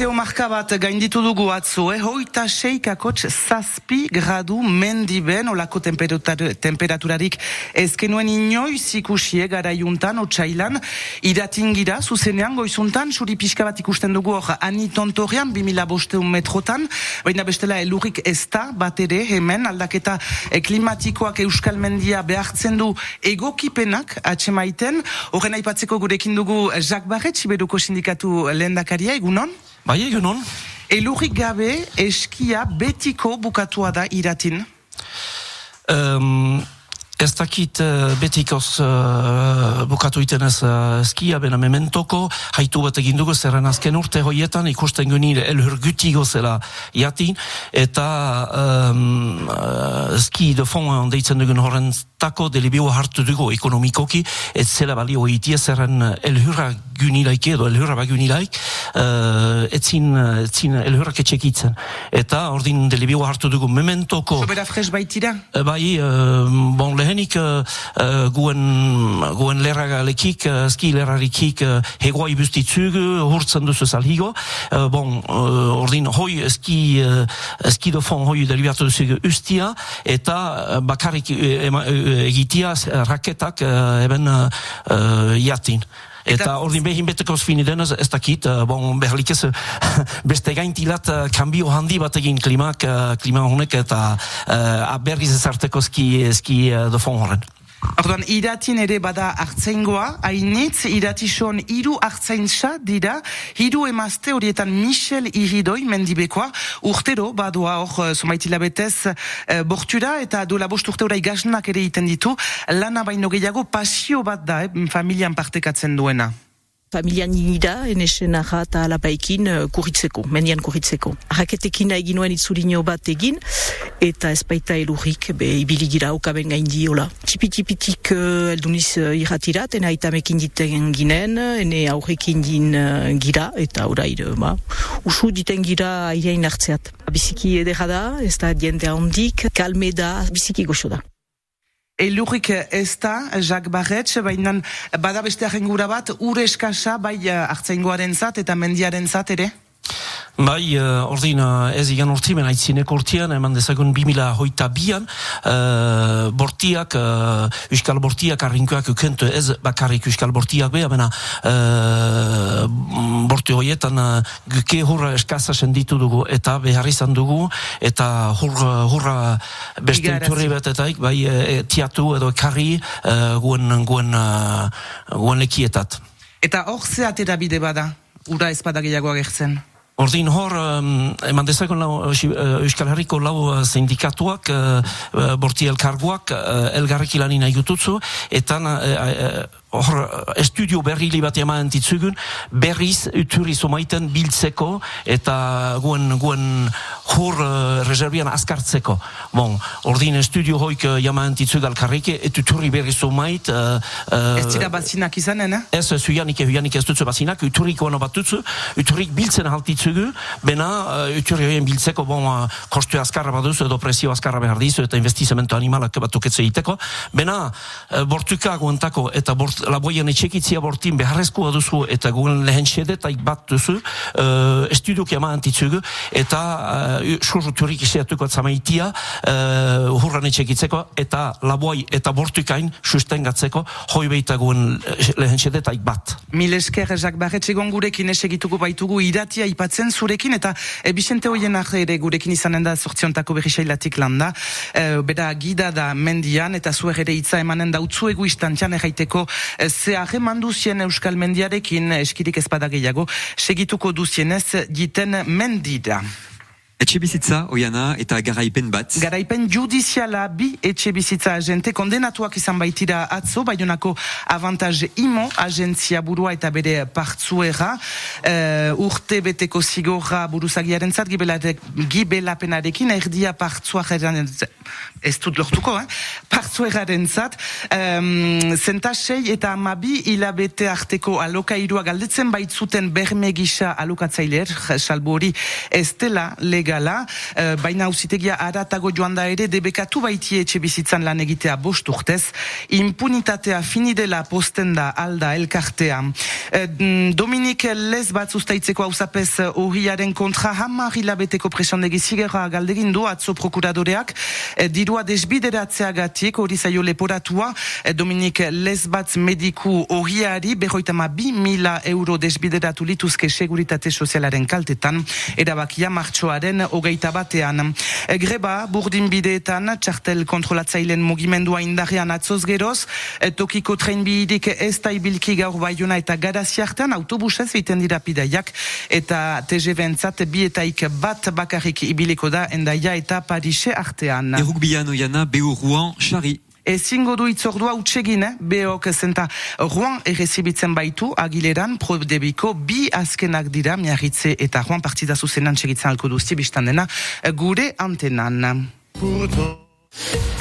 Meteo marka bat gainditu dugu atzo, eh? hoita seikakotx zazpi gradu mendiben olako temperaturarik ezkenuen inoiz ikusie gara juntan, otxailan, iratingira, zuzenean, goizuntan, suri pixka bat ikusten dugu hor, ani bimila bosteun metrotan, baina bestela elurrik ez da, bat ere, hemen, aldaketa eh, klimatikoak euskal mendia behartzen du egokipenak, atxemaiten, horren aipatzeko gurekin dugu Jacques Barret, Siberuko sindikatu lehendakaria, egunon? Bai, egunon. Elurrik gabe eskia betiko bukatua da iratin? Um, ez dakit uh, betikoz uh, bukatu iten ez uh, eskia, bena mementoko, haitu bat egin dugu zerren azken urte hoietan, ikusten guni elhur gutigo zela jatin, eta um, uh, ski de fond deitzen dugun horren tako delibio hartu dugu ekonomikoki, ez zela balio itia zerren elhurra gunilaik edo elhurra bagunilaik, uh, etzin, etzin elhurrak etxekitzen. Eta ordin delibio hartu dugu mementoko... Sobera fres baitira? Uh, bai, uh, bon lehenik uh, guen, guen lerragalekik, uh, ski lerrarikik uh, hegoa ibustitzugu, hurtzen duzu salhigo. Uh, bon, uh, ordin hoi ski, uh, ski dofon hoi delibiatu duzu ustia, eta bakarrik egitia raketak eben jatin. Eta ordin behin beteko fini denez, ez dakit, uh, bon, berlik ez beste gaintilat uh, kambio handi bat egin klimak, klima honek eta uh, berriz ezarteko ski, ski uh, dofon horren. Orduan, iratin ere bada hartzaingoa, hainitz, iratison hiru hartzaintza dira, hiru emazte horietan Michel Iridoi mendibekoa, urtero badua hor somaitila betez e, bortura eta duela bost urte horai gaznak ere iten ditu, lana baino gehiago pasio bat da, eh, familian partekatzen duena familian nida, enesen aha eta alapaikin uh, kuritzeko, mendian kuritzeko. Arraketekin egin nuen itzulino bat egin, eta ez baita elurrik, be, ibili gira okaben gain diola. Tipi-tipitik uh, elduniz uh, irratirat, ena itamekin diten ginen, ene aurrekin din uh, gira, eta orai, uh, ba, usu diten gira airein hartzeat. Biziki edera da, ez da diente handik, kalme da, biziki goxo da. Elurrik ez da, Jacques Barretz, baina bada beste ahengura bat, ure eskasa, bai hartzaingoaren zat eta mendiaren zat ere? Bai, uh, ordin, uh, ez igan urti, ben aitzineko urtian, eman dezagun 2000 hoita bian, uh, bortiak, uh, euskal bortiak arrinkoak ukentu ez bakarrik euskal bortiak beha, bena uh, borti hoietan uh, guke hurra eskasa senditu dugu, eta behar izan dugu, eta hurra, hurra beste uturri betetaik, bai, e, tiatu edo ekarri uh, guen, guen, uh, guen lekietat. Eta hor zeatera bide bada, ura ezpada gehiago agertzen? Ordin hor, um, eman dezakon lau, uh, Euskal Herriko lau uh, sindikatuak, uh, uh, borti elkarguak, uh, elgarrek ilanin eta uh, hor, estudio berri li bat eman ditzugun, berriz uturi somaiten biltzeko, eta guen, guen hor uh, reservian askartzeko. Bon, ordin estudio hoik uh, jaman ditzug alkarrike, et uturi berriz somait... Uh, uh, ez zira bazinak izanen, eh? Ez, ez huianik, huianik ez dutzu bazinak, uturik oano bat dutzu, uturik biltzen haltitzugu, bena uh, uturi hoien biltzeko, bon, uh, kostu askarra bat duzu, edo presio askarra behar dizu, eta investizamento animalak bat tuketze iteko, bena uh, bortuka guentako, eta bort, laboien etxekitzia bortin beharrezkoa duzu eta guen lehen sedetak bat duzu uh, estudiok jama antitzugu eta uh, surruturik iseatuko atzamaitia uh, hurran etxekitzeko eta laboai eta bortukain sustengatzeko hoi beita guen lehen sedetak bat. Mil esker, Jacques Barretxegon gurekin esegituko baitugu iratia ipatzen zurekin eta e, Bixente hoien ere gurekin izanen da sortziontako berrisailatik landa. E, bera gida da mendian eta zuer ere itza emanen da utzu egu istantian erraiteko e, ze hageman duzien Euskal Mendiarekin eskirik ezpada gehiago, segituko duzienez jiten mendida. Etxe bizitza, oiana, eta garaipen bat. Garaipen judiziala bi etxe bizitza agente kondenatuak izan baitira atzo, baionako avantaj imo agentzia burua eta bere partzuera, uh, urte beteko zigorra buruzagiaren zat, gibelapenarekin, erdia partzuaren ez dut lortuko, eh? partzueraren zat, um, zentasei eta amabi hilabete arteko alokairua galdetzen baitzuten berme gisa alokatzailer, salbo hori ez dela lega ilegala, uh, baina ausitegia aratago joan da ere debekatu baitie etxe bizitzan lan egitea bost urtez, impunitatea finidela posten da alda elkartea. Uh, Dominik Les bat zustaitzeko hausapez horiaren kontra hamar hilabeteko presondegi zigerra galdegin du atzo prokuradoreak, uh, dirua desbideratzeagatik hori zaio leporatua, uh, Dominik Les bat mediku horiari berroitama bi mila euro desbideratu lituzke seguritate sozialaren kaltetan, erabakia martxoaren hogeita batean. E, greba, burdin bideetan, txartel kontrolatzailen mugimendua indarrean atzoz geroz, e, tokiko tren bihirik ez da ibilki gaur baiuna eta garaziartean autobusez egiten dira pidaiak, eta TGV entzat bietaik bat bakarrik ibiliko da endaia eta Parise artean. Eruk bian oiana, beu ruan, xari. Ezingo du itzordua utsegin, eh? behok zenta Juan errezibitzen baitu, agileran, probdebiko, bi azkenak dira, miarritze eta Juan partida zuzenan txegitzen alko duzti biztan dena, gure antenan.